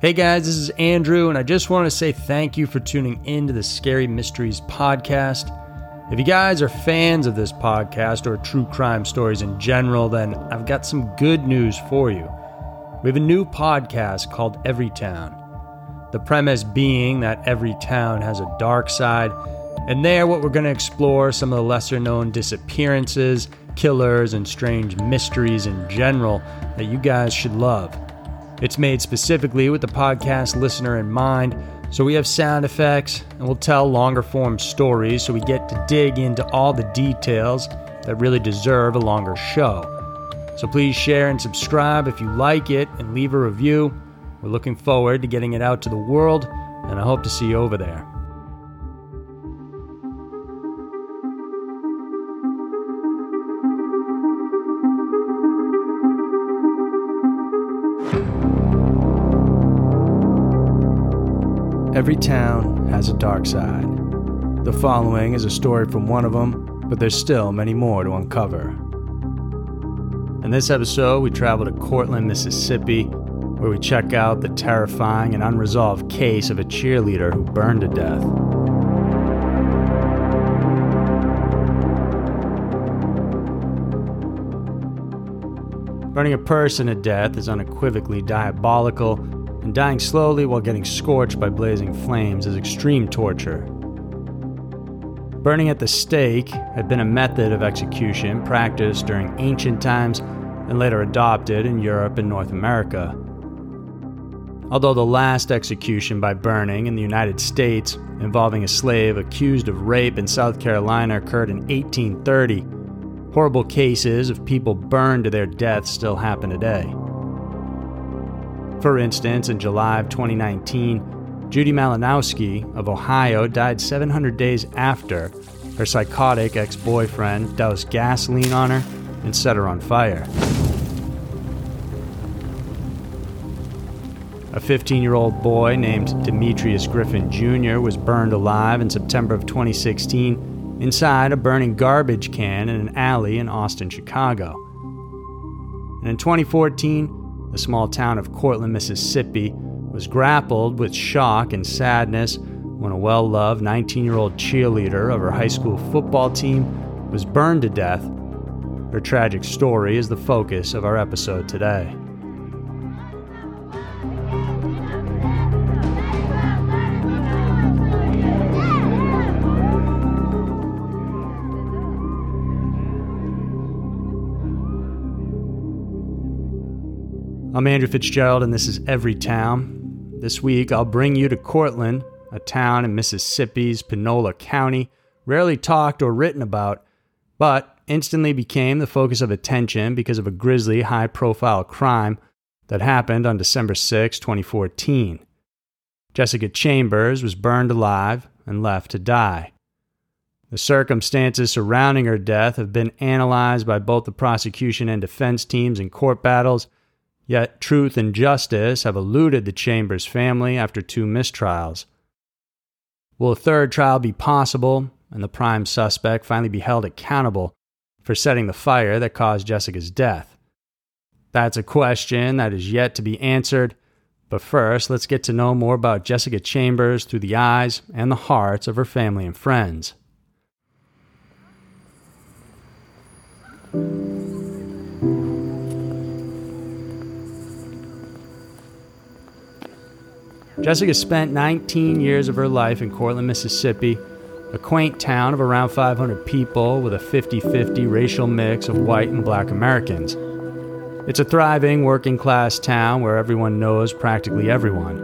Hey guys, this is Andrew, and I just want to say thank you for tuning in to the Scary Mysteries podcast. If you guys are fans of this podcast or true crime stories in general, then I've got some good news for you. We have a new podcast called Every Town. The premise being that every town has a dark side, and there, what we're going to explore some of the lesser known disappearances, killers, and strange mysteries in general that you guys should love. It's made specifically with the podcast listener in mind, so we have sound effects and we'll tell longer form stories so we get to dig into all the details that really deserve a longer show. So please share and subscribe if you like it and leave a review. We're looking forward to getting it out to the world, and I hope to see you over there. Every town has a dark side. The following is a story from one of them, but there's still many more to uncover. In this episode, we travel to Courtland, Mississippi, where we check out the terrifying and unresolved case of a cheerleader who burned to death. Burning a person to death is unequivocally diabolical and dying slowly while getting scorched by blazing flames is extreme torture. Burning at the stake had been a method of execution practiced during ancient times and later adopted in Europe and North America. Although the last execution by burning in the United States involving a slave accused of rape in South Carolina occurred in 1830, horrible cases of people burned to their death still happen today. For instance, in July of 2019, Judy Malinowski of Ohio died 700 days after her psychotic ex boyfriend doused gasoline on her and set her on fire. A 15 year old boy named Demetrius Griffin Jr. was burned alive in September of 2016 inside a burning garbage can in an alley in Austin, Chicago. And in 2014, the small town of Courtland, Mississippi, was grappled with shock and sadness when a well loved 19 year old cheerleader of her high school football team was burned to death. Her tragic story is the focus of our episode today. I'm Andrew Fitzgerald, and this is Every Town. This week, I'll bring you to Courtland, a town in Mississippi's Panola County, rarely talked or written about, but instantly became the focus of attention because of a grisly, high profile crime that happened on December 6, 2014. Jessica Chambers was burned alive and left to die. The circumstances surrounding her death have been analyzed by both the prosecution and defense teams in court battles Yet truth and justice have eluded the Chambers family after two mistrials. Will a third trial be possible and the prime suspect finally be held accountable for setting the fire that caused Jessica's death? That's a question that is yet to be answered. But first, let's get to know more about Jessica Chambers through the eyes and the hearts of her family and friends. Jessica spent 19 years of her life in Courtland, Mississippi, a quaint town of around 500 people with a 50 50 racial mix of white and black Americans. It's a thriving working class town where everyone knows practically everyone.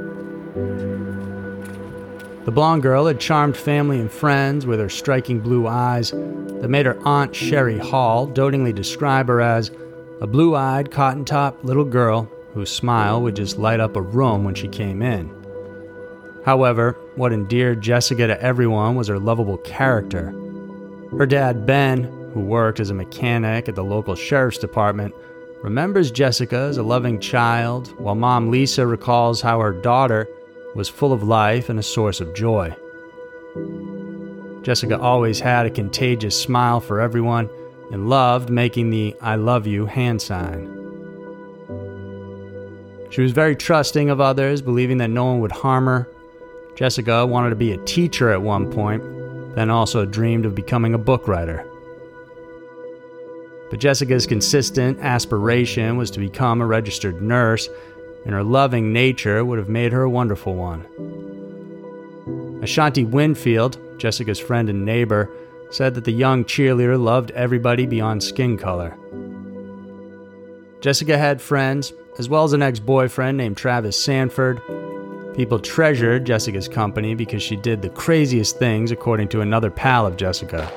The blonde girl had charmed family and friends with her striking blue eyes that made her aunt Sherry Hall dotingly describe her as a blue eyed, cotton top little girl whose smile would just light up a room when she came in. However, what endeared Jessica to everyone was her lovable character. Her dad, Ben, who worked as a mechanic at the local sheriff's department, remembers Jessica as a loving child, while mom Lisa recalls how her daughter was full of life and a source of joy. Jessica always had a contagious smile for everyone and loved making the I love you hand sign. She was very trusting of others, believing that no one would harm her. Jessica wanted to be a teacher at one point, then also dreamed of becoming a book writer. But Jessica's consistent aspiration was to become a registered nurse, and her loving nature would have made her a wonderful one. Ashanti Winfield, Jessica's friend and neighbor, said that the young cheerleader loved everybody beyond skin color. Jessica had friends, as well as an ex boyfriend named Travis Sanford. People treasured Jessica's company because she did the craziest things, according to another pal of Jessica.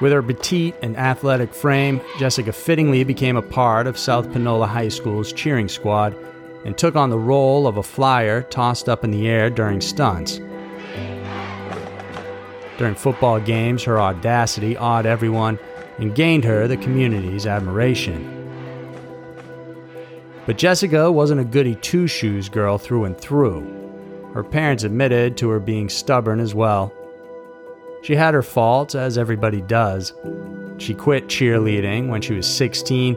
With her petite and athletic frame, Jessica fittingly became a part of South Panola High School's cheering squad and took on the role of a flyer tossed up in the air during stunts. During football games, her audacity awed everyone and gained her the community's admiration. But Jessica wasn't a goody two shoes girl through and through. Her parents admitted to her being stubborn as well. She had her faults, as everybody does. She quit cheerleading when she was 16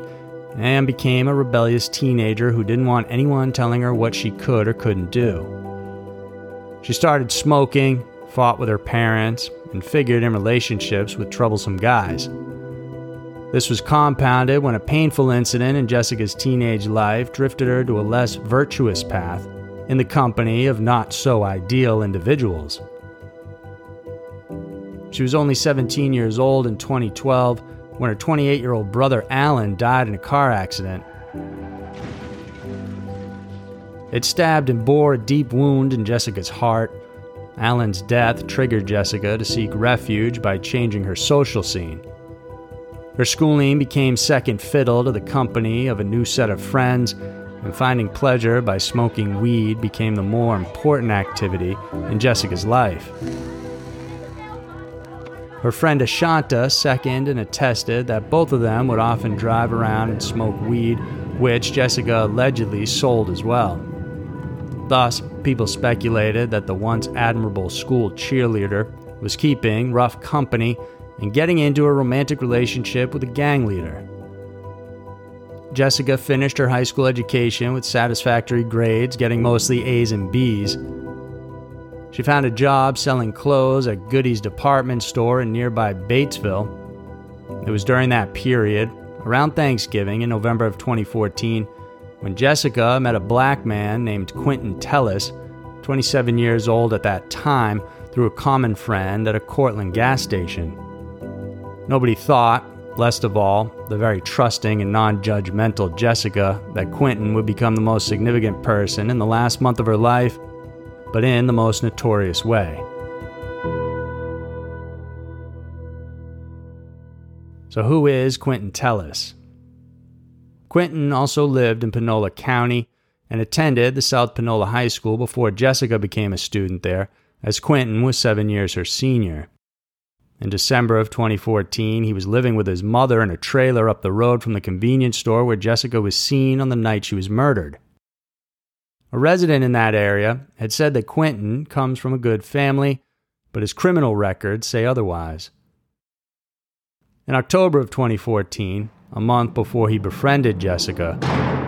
and became a rebellious teenager who didn't want anyone telling her what she could or couldn't do. She started smoking, fought with her parents, and figured in relationships with troublesome guys. This was compounded when a painful incident in Jessica's teenage life drifted her to a less virtuous path in the company of not so ideal individuals. She was only 17 years old in 2012 when her 28 year old brother Alan died in a car accident. It stabbed and bore a deep wound in Jessica's heart. Alan's death triggered Jessica to seek refuge by changing her social scene. Her schooling became second fiddle to the company of a new set of friends, and finding pleasure by smoking weed became the more important activity in Jessica's life. Her friend Ashanta seconded and attested that both of them would often drive around and smoke weed, which Jessica allegedly sold as well. Thus, people speculated that the once admirable school cheerleader was keeping rough company and getting into a romantic relationship with a gang leader. Jessica finished her high school education with satisfactory grades, getting mostly A's and B's, she found a job selling clothes at Goody's department store in nearby Batesville. It was during that period, around Thanksgiving in November of 2014, when Jessica met a black man named Quentin Tellis, 27 years old at that time, through a common friend at a Courtland gas station. Nobody thought, least of all, the very trusting and non judgmental Jessica, that Quentin would become the most significant person in the last month of her life but in the most notorious way. So, who is Quentin Tellis? Quentin also lived in Panola County and attended the South Panola High School before Jessica became a student there, as Quentin was seven years her senior. In December of 2014, he was living with his mother in a trailer up the road from the convenience store where Jessica was seen on the night she was murdered. A resident in that area had said that Quentin comes from a good family, but his criminal records say otherwise. In October of 2014, a month before he befriended Jessica,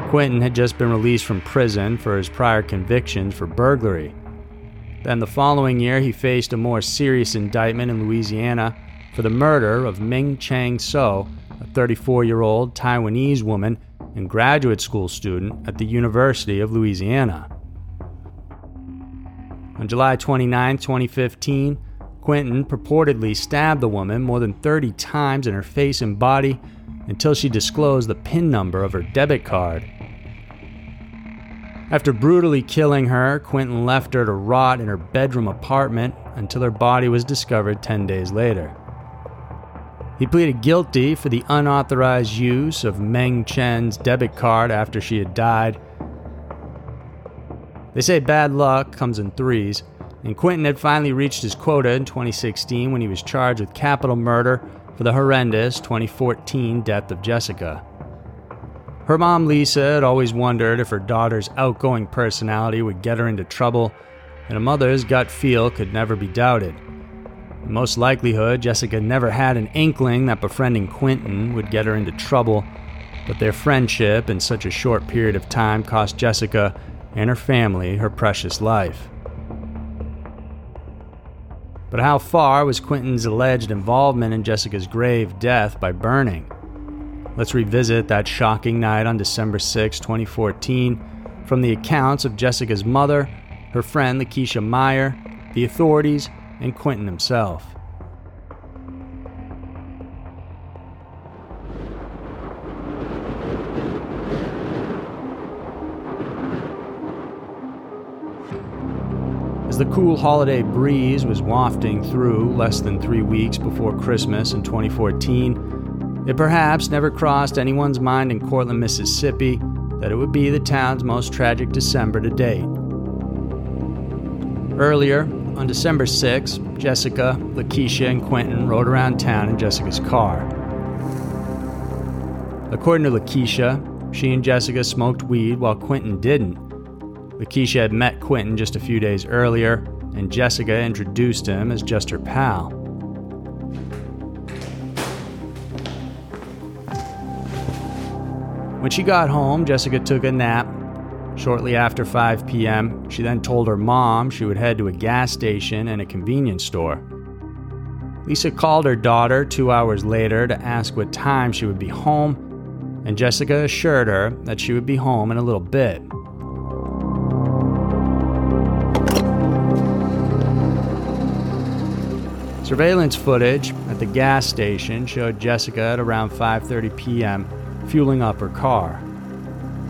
Quentin had just been released from prison for his prior convictions for burglary. Then the following year, he faced a more serious indictment in Louisiana for the murder of Meng Chen So, a 34 year old Taiwanese woman and graduate school student at the University of Louisiana. On July 29, 2015, Quentin purportedly stabbed the woman more than 30 times in her face and body until she disclosed the PIN number of her debit card. After brutally killing her, Quentin left her to rot in her bedroom apartment until her body was discovered 10 days later. He pleaded guilty for the unauthorized use of Meng Chen's debit card after she had died. They say bad luck comes in threes, and Quentin had finally reached his quota in 2016 when he was charged with capital murder for the horrendous 2014 death of Jessica. Her mom, Lisa, had always wondered if her daughter's outgoing personality would get her into trouble, and a mother's gut feel could never be doubted. In most likelihood, Jessica never had an inkling that befriending Quentin would get her into trouble, but their friendship in such a short period of time cost Jessica and her family her precious life. But how far was Quentin's alleged involvement in Jessica's grave death by burning? Let's revisit that shocking night on December 6, 2014, from the accounts of Jessica's mother, her friend Lakeisha Meyer, the authorities, and Quentin himself. As the cool holiday breeze was wafting through less than three weeks before Christmas in 2014, it perhaps never crossed anyone's mind in Courtland, Mississippi that it would be the town's most tragic December to date. Earlier, on December 6, Jessica, Lakeisha, and Quentin rode around town in Jessica's car. According to Lakeisha, she and Jessica smoked weed while Quentin didn't. Lakeisha had met Quentin just a few days earlier, and Jessica introduced him as just her pal. When she got home, Jessica took a nap. Shortly after 5 p.m., she then told her mom she would head to a gas station and a convenience store. Lisa called her daughter two hours later to ask what time she would be home, and Jessica assured her that she would be home in a little bit. Surveillance footage at the gas station showed Jessica at around 5:30 p.m fueling up her car.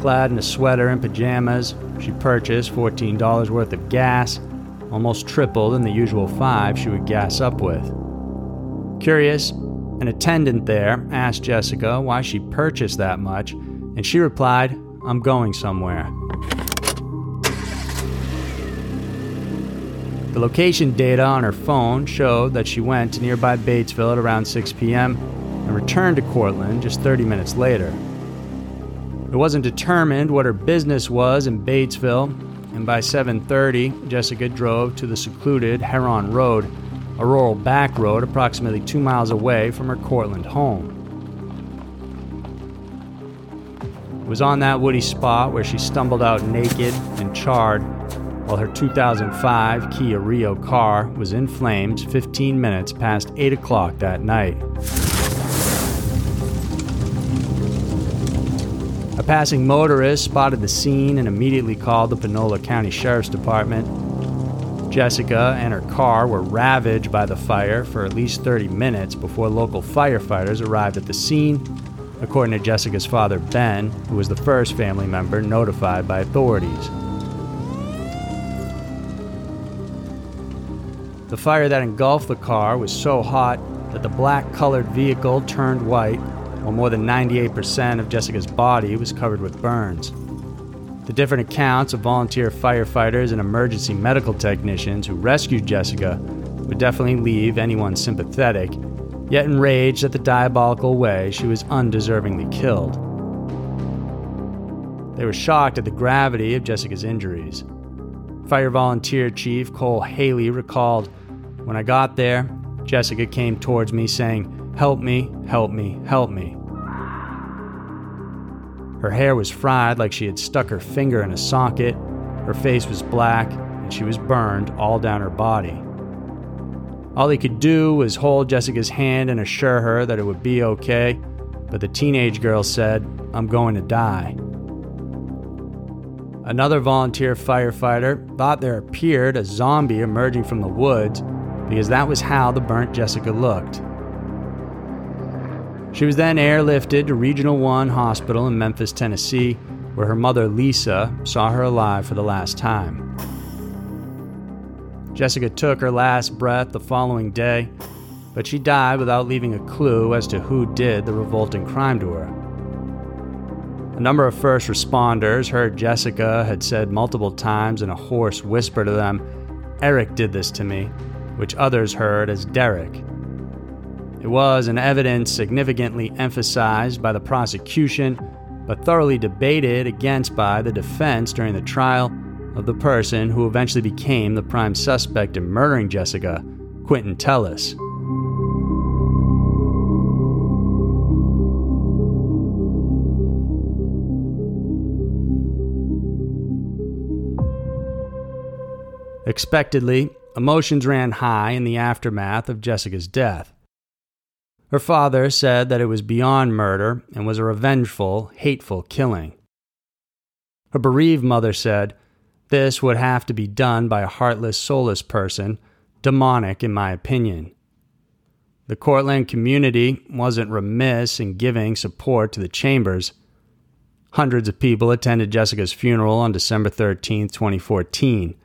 Clad in a sweater and pajamas, she purchased $14 worth of gas, almost triple than the usual five she would gas up with. Curious, an attendant there asked Jessica why she purchased that much, and she replied, I'm going somewhere. The location data on her phone showed that she went to nearby Batesville at around 6 p.m and returned to Courtland just 30 minutes later. It wasn't determined what her business was in Batesville, and by 7:30, Jessica drove to the secluded Heron Road, a rural back road approximately 2 miles away from her Courtland home. It was on that woody spot where she stumbled out naked and charred while her 2005 Kia Rio car was in flames 15 minutes past 8 o'clock that night. A passing motorist spotted the scene and immediately called the Panola County Sheriff's Department. Jessica and her car were ravaged by the fire for at least 30 minutes before local firefighters arrived at the scene, according to Jessica's father, Ben, who was the first family member notified by authorities. The fire that engulfed the car was so hot that the black colored vehicle turned white while more than 98% of Jessica's body was covered with burns. The different accounts of volunteer firefighters and emergency medical technicians who rescued Jessica would definitely leave anyone sympathetic, yet enraged at the diabolical way she was undeservingly killed. They were shocked at the gravity of Jessica's injuries. Fire volunteer Chief Cole Haley recalled When I got there, Jessica came towards me saying, Help me, help me, help me. Her hair was fried like she had stuck her finger in a socket, her face was black, and she was burned all down her body. All he could do was hold Jessica's hand and assure her that it would be okay, but the teenage girl said, I'm going to die. Another volunteer firefighter thought there appeared a zombie emerging from the woods because that was how the burnt Jessica looked. She was then airlifted to Regional 1 Hospital in Memphis, Tennessee, where her mother Lisa saw her alive for the last time. Jessica took her last breath the following day, but she died without leaving a clue as to who did the revolting crime to her. A number of first responders heard Jessica had said multiple times in a hoarse whisper to them, Eric did this to me, which others heard as Derek. It was an evidence significantly emphasized by the prosecution, but thoroughly debated against by the defense during the trial of the person who eventually became the prime suspect in murdering Jessica, Quentin Tellis. Expectedly, emotions ran high in the aftermath of Jessica's death. Her father said that it was beyond murder and was a revengeful, hateful killing. Her bereaved mother said, This would have to be done by a heartless, soulless person, demonic in my opinion. The Courtland community wasn't remiss in giving support to the Chambers. Hundreds of people attended Jessica's funeral on December 13, 2014.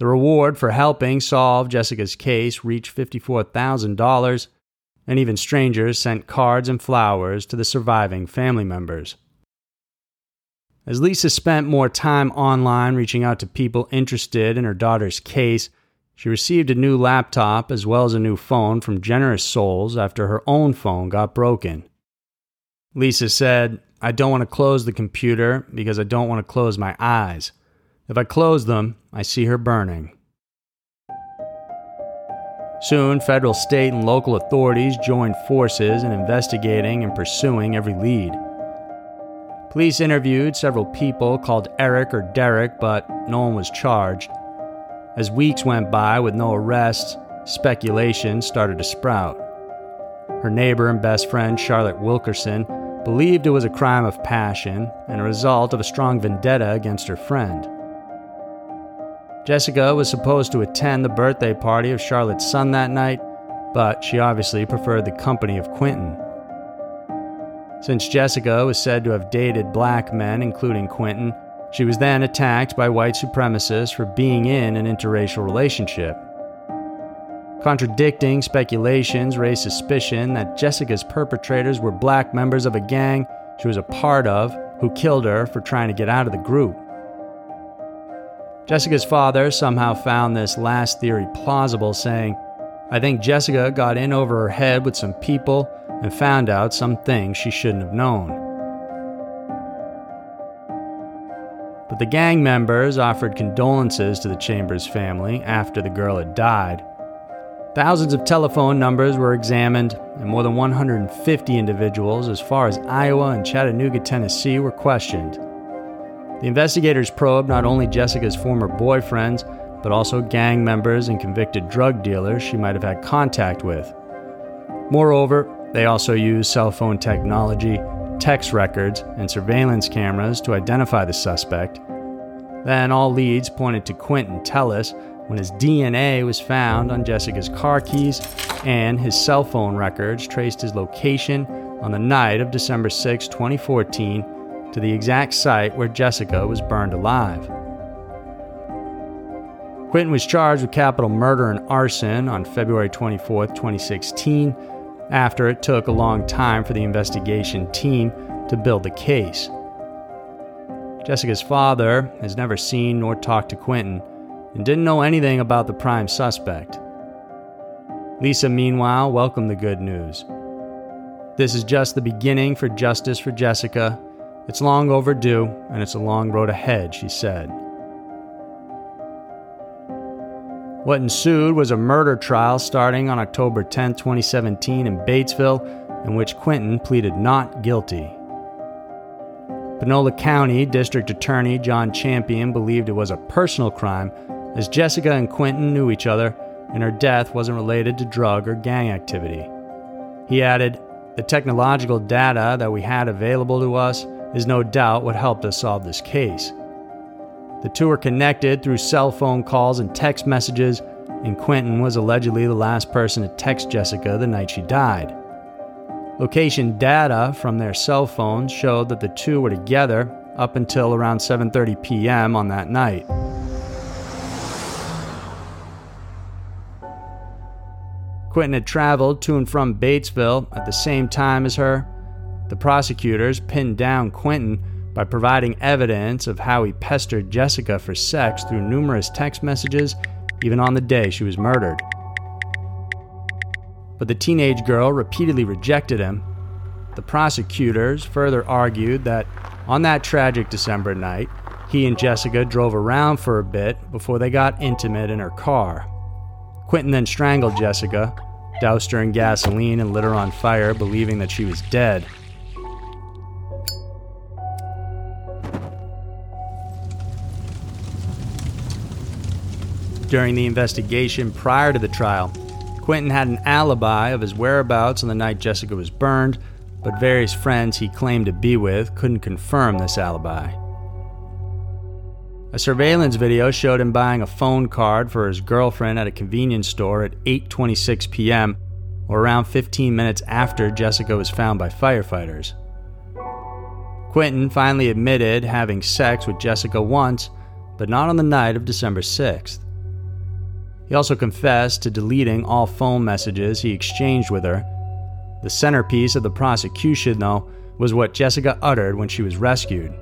The reward for helping solve Jessica's case reached $54,000, and even strangers sent cards and flowers to the surviving family members. As Lisa spent more time online reaching out to people interested in her daughter's case, she received a new laptop as well as a new phone from generous souls after her own phone got broken. Lisa said, I don't want to close the computer because I don't want to close my eyes. If I close them, I see her burning. Soon, federal, state, and local authorities joined forces in investigating and pursuing every lead. Police interviewed several people called Eric or Derek, but no one was charged. As weeks went by with no arrests, speculation started to sprout. Her neighbor and best friend, Charlotte Wilkerson, believed it was a crime of passion and a result of a strong vendetta against her friend. Jessica was supposed to attend the birthday party of Charlotte's son that night, but she obviously preferred the company of Quentin. Since Jessica was said to have dated black men, including Quentin, she was then attacked by white supremacists for being in an interracial relationship. Contradicting speculations raised suspicion that Jessica's perpetrators were black members of a gang she was a part of who killed her for trying to get out of the group. Jessica's father somehow found this last theory plausible, saying, I think Jessica got in over her head with some people and found out some things she shouldn't have known. But the gang members offered condolences to the Chambers family after the girl had died. Thousands of telephone numbers were examined, and more than 150 individuals, as far as Iowa and Chattanooga, Tennessee, were questioned. The investigators probed not only Jessica's former boyfriends, but also gang members and convicted drug dealers she might have had contact with. Moreover, they also used cell phone technology, text records, and surveillance cameras to identify the suspect. Then all leads pointed to Quentin Tellis when his DNA was found on Jessica's car keys and his cell phone records traced his location on the night of December 6, 2014 to the exact site where Jessica was burned alive. Quentin was charged with capital murder and arson on February 24, 2016, after it took a long time for the investigation team to build the case. Jessica's father has never seen nor talked to Quentin and didn't know anything about the prime suspect. Lisa, meanwhile, welcomed the good news. This is just the beginning for justice for Jessica it's long overdue, and it's a long road ahead, she said. What ensued was a murder trial starting on October 10, 2017, in Batesville, in which Quentin pleaded not guilty. Panola County District Attorney John Champion believed it was a personal crime, as Jessica and Quentin knew each other, and her death wasn't related to drug or gang activity. He added, The technological data that we had available to us is no doubt what helped us solve this case. The two were connected through cell phone calls and text messages, and Quentin was allegedly the last person to text Jessica the night she died. Location data from their cell phones showed that the two were together up until around 7:30 p.m. on that night. Quentin had traveled to and from Batesville at the same time as her the prosecutors pinned down Quentin by providing evidence of how he pestered Jessica for sex through numerous text messages, even on the day she was murdered. But the teenage girl repeatedly rejected him. The prosecutors further argued that on that tragic December night, he and Jessica drove around for a bit before they got intimate in her car. Quentin then strangled Jessica, doused her in gasoline, and lit her on fire, believing that she was dead. During the investigation prior to the trial, Quentin had an alibi of his whereabouts on the night Jessica was burned, but various friends he claimed to be with couldn't confirm this alibi. A surveillance video showed him buying a phone card for his girlfriend at a convenience store at 8:26 p.m., or around 15 minutes after Jessica was found by firefighters. Quentin finally admitted having sex with Jessica once, but not on the night of December 6th. He also confessed to deleting all phone messages he exchanged with her. The centerpiece of the prosecution, though, was what Jessica uttered when she was rescued.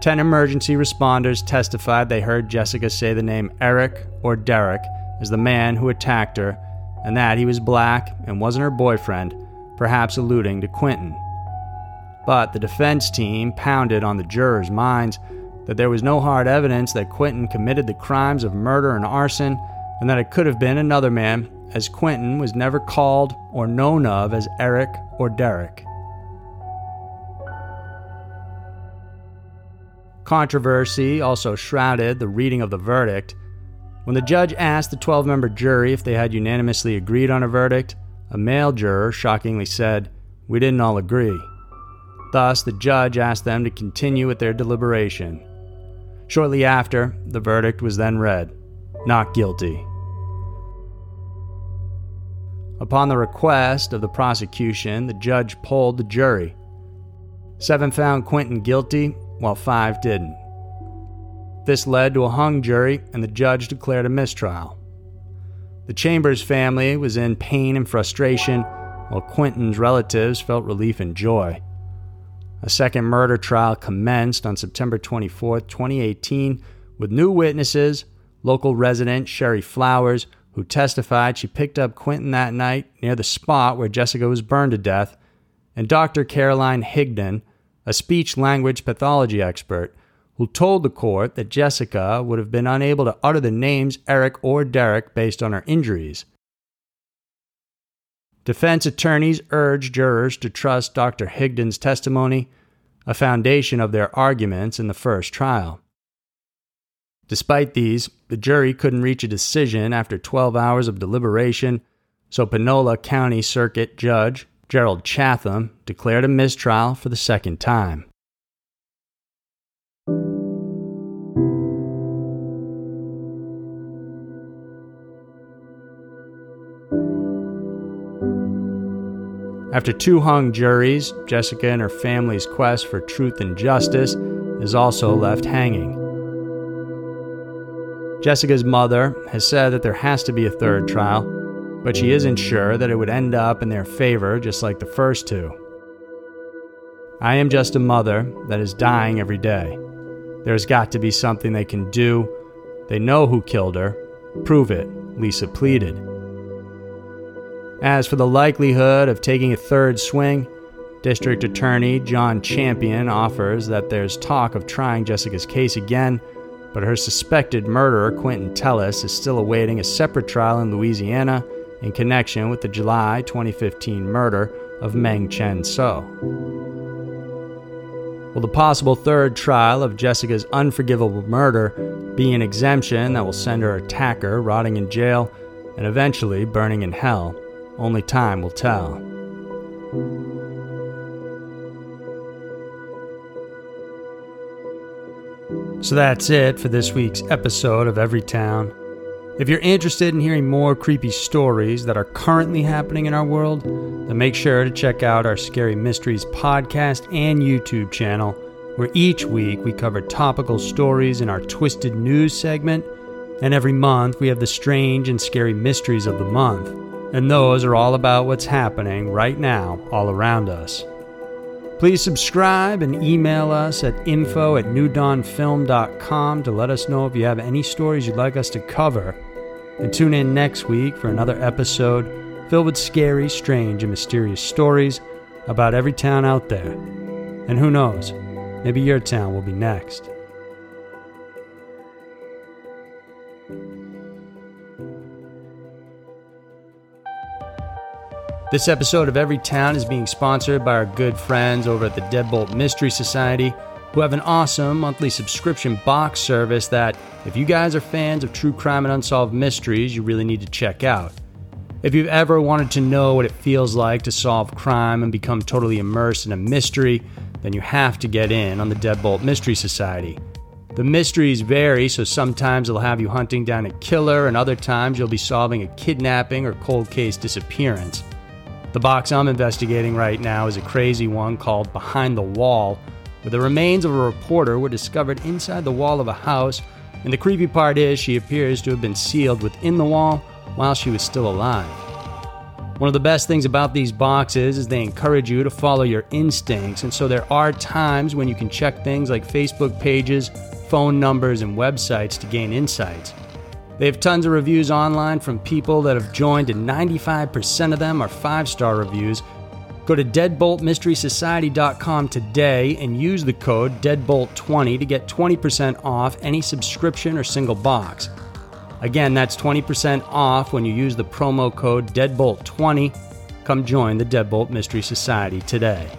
Ten emergency responders testified they heard Jessica say the name Eric or Derek as the man who attacked her, and that he was black and wasn't her boyfriend, perhaps alluding to Quentin. But the defense team pounded on the jurors' minds that there was no hard evidence that Quentin committed the crimes of murder and arson, and that it could have been another man, as Quentin was never called or known of as Eric or Derek. Controversy also shrouded the reading of the verdict. When the judge asked the 12 member jury if they had unanimously agreed on a verdict, a male juror shockingly said, We didn't all agree. Thus, the judge asked them to continue with their deliberation. Shortly after, the verdict was then read not guilty. Upon the request of the prosecution, the judge polled the jury. Seven found Quentin guilty, while five didn't. This led to a hung jury, and the judge declared a mistrial. The Chambers family was in pain and frustration, while Quentin's relatives felt relief and joy. A second murder trial commenced on September 24, 2018, with new witnesses, local resident Sherry Flowers, who testified she picked up Quentin that night near the spot where Jessica was burned to death, and Dr. Caroline Higdon, a speech language pathology expert, who told the court that Jessica would have been unable to utter the names Eric or Derek based on her injuries. Defense attorneys urged jurors to trust Dr. Higdon's testimony, a foundation of their arguments in the first trial. Despite these, the jury couldn't reach a decision after 12 hours of deliberation, so Panola County Circuit Judge Gerald Chatham declared a mistrial for the second time. After two hung juries, Jessica and her family's quest for truth and justice is also left hanging. Jessica's mother has said that there has to be a third trial, but she isn't sure that it would end up in their favor just like the first two. I am just a mother that is dying every day. There's got to be something they can do. They know who killed her. Prove it, Lisa pleaded. As for the likelihood of taking a third swing, District Attorney John Champion offers that there's talk of trying Jessica's case again, but her suspected murderer, Quentin Tellis, is still awaiting a separate trial in Louisiana in connection with the July 2015 murder of Meng Chen So. Will the possible third trial of Jessica's unforgivable murder be an exemption that will send her attacker rotting in jail and eventually burning in hell? Only time will tell. So that's it for this week's episode of Every Town. If you're interested in hearing more creepy stories that are currently happening in our world, then make sure to check out our Scary Mysteries podcast and YouTube channel, where each week we cover topical stories in our Twisted News segment, and every month we have the strange and scary mysteries of the month and those are all about what's happening right now all around us. Please subscribe and email us at info at newdawnfilm.com to let us know if you have any stories you'd like us to cover. And tune in next week for another episode filled with scary, strange, and mysterious stories about every town out there. And who knows, maybe your town will be next. This episode of Every Town is being sponsored by our good friends over at the Deadbolt Mystery Society, who have an awesome monthly subscription box service that, if you guys are fans of true crime and unsolved mysteries, you really need to check out. If you've ever wanted to know what it feels like to solve crime and become totally immersed in a mystery, then you have to get in on the Deadbolt Mystery Society. The mysteries vary, so sometimes they'll have you hunting down a killer, and other times you'll be solving a kidnapping or cold case disappearance. The box I'm investigating right now is a crazy one called Behind the Wall, where the remains of a reporter were discovered inside the wall of a house, and the creepy part is she appears to have been sealed within the wall while she was still alive. One of the best things about these boxes is they encourage you to follow your instincts, and so there are times when you can check things like Facebook pages, phone numbers, and websites to gain insights. They have tons of reviews online from people that have joined, and 95% of them are five star reviews. Go to deadboltmysterysociety.com today and use the code DEADBOLT20 to get 20% off any subscription or single box. Again, that's 20% off when you use the promo code Deadbolt20. Come join the Deadbolt Mystery Society today.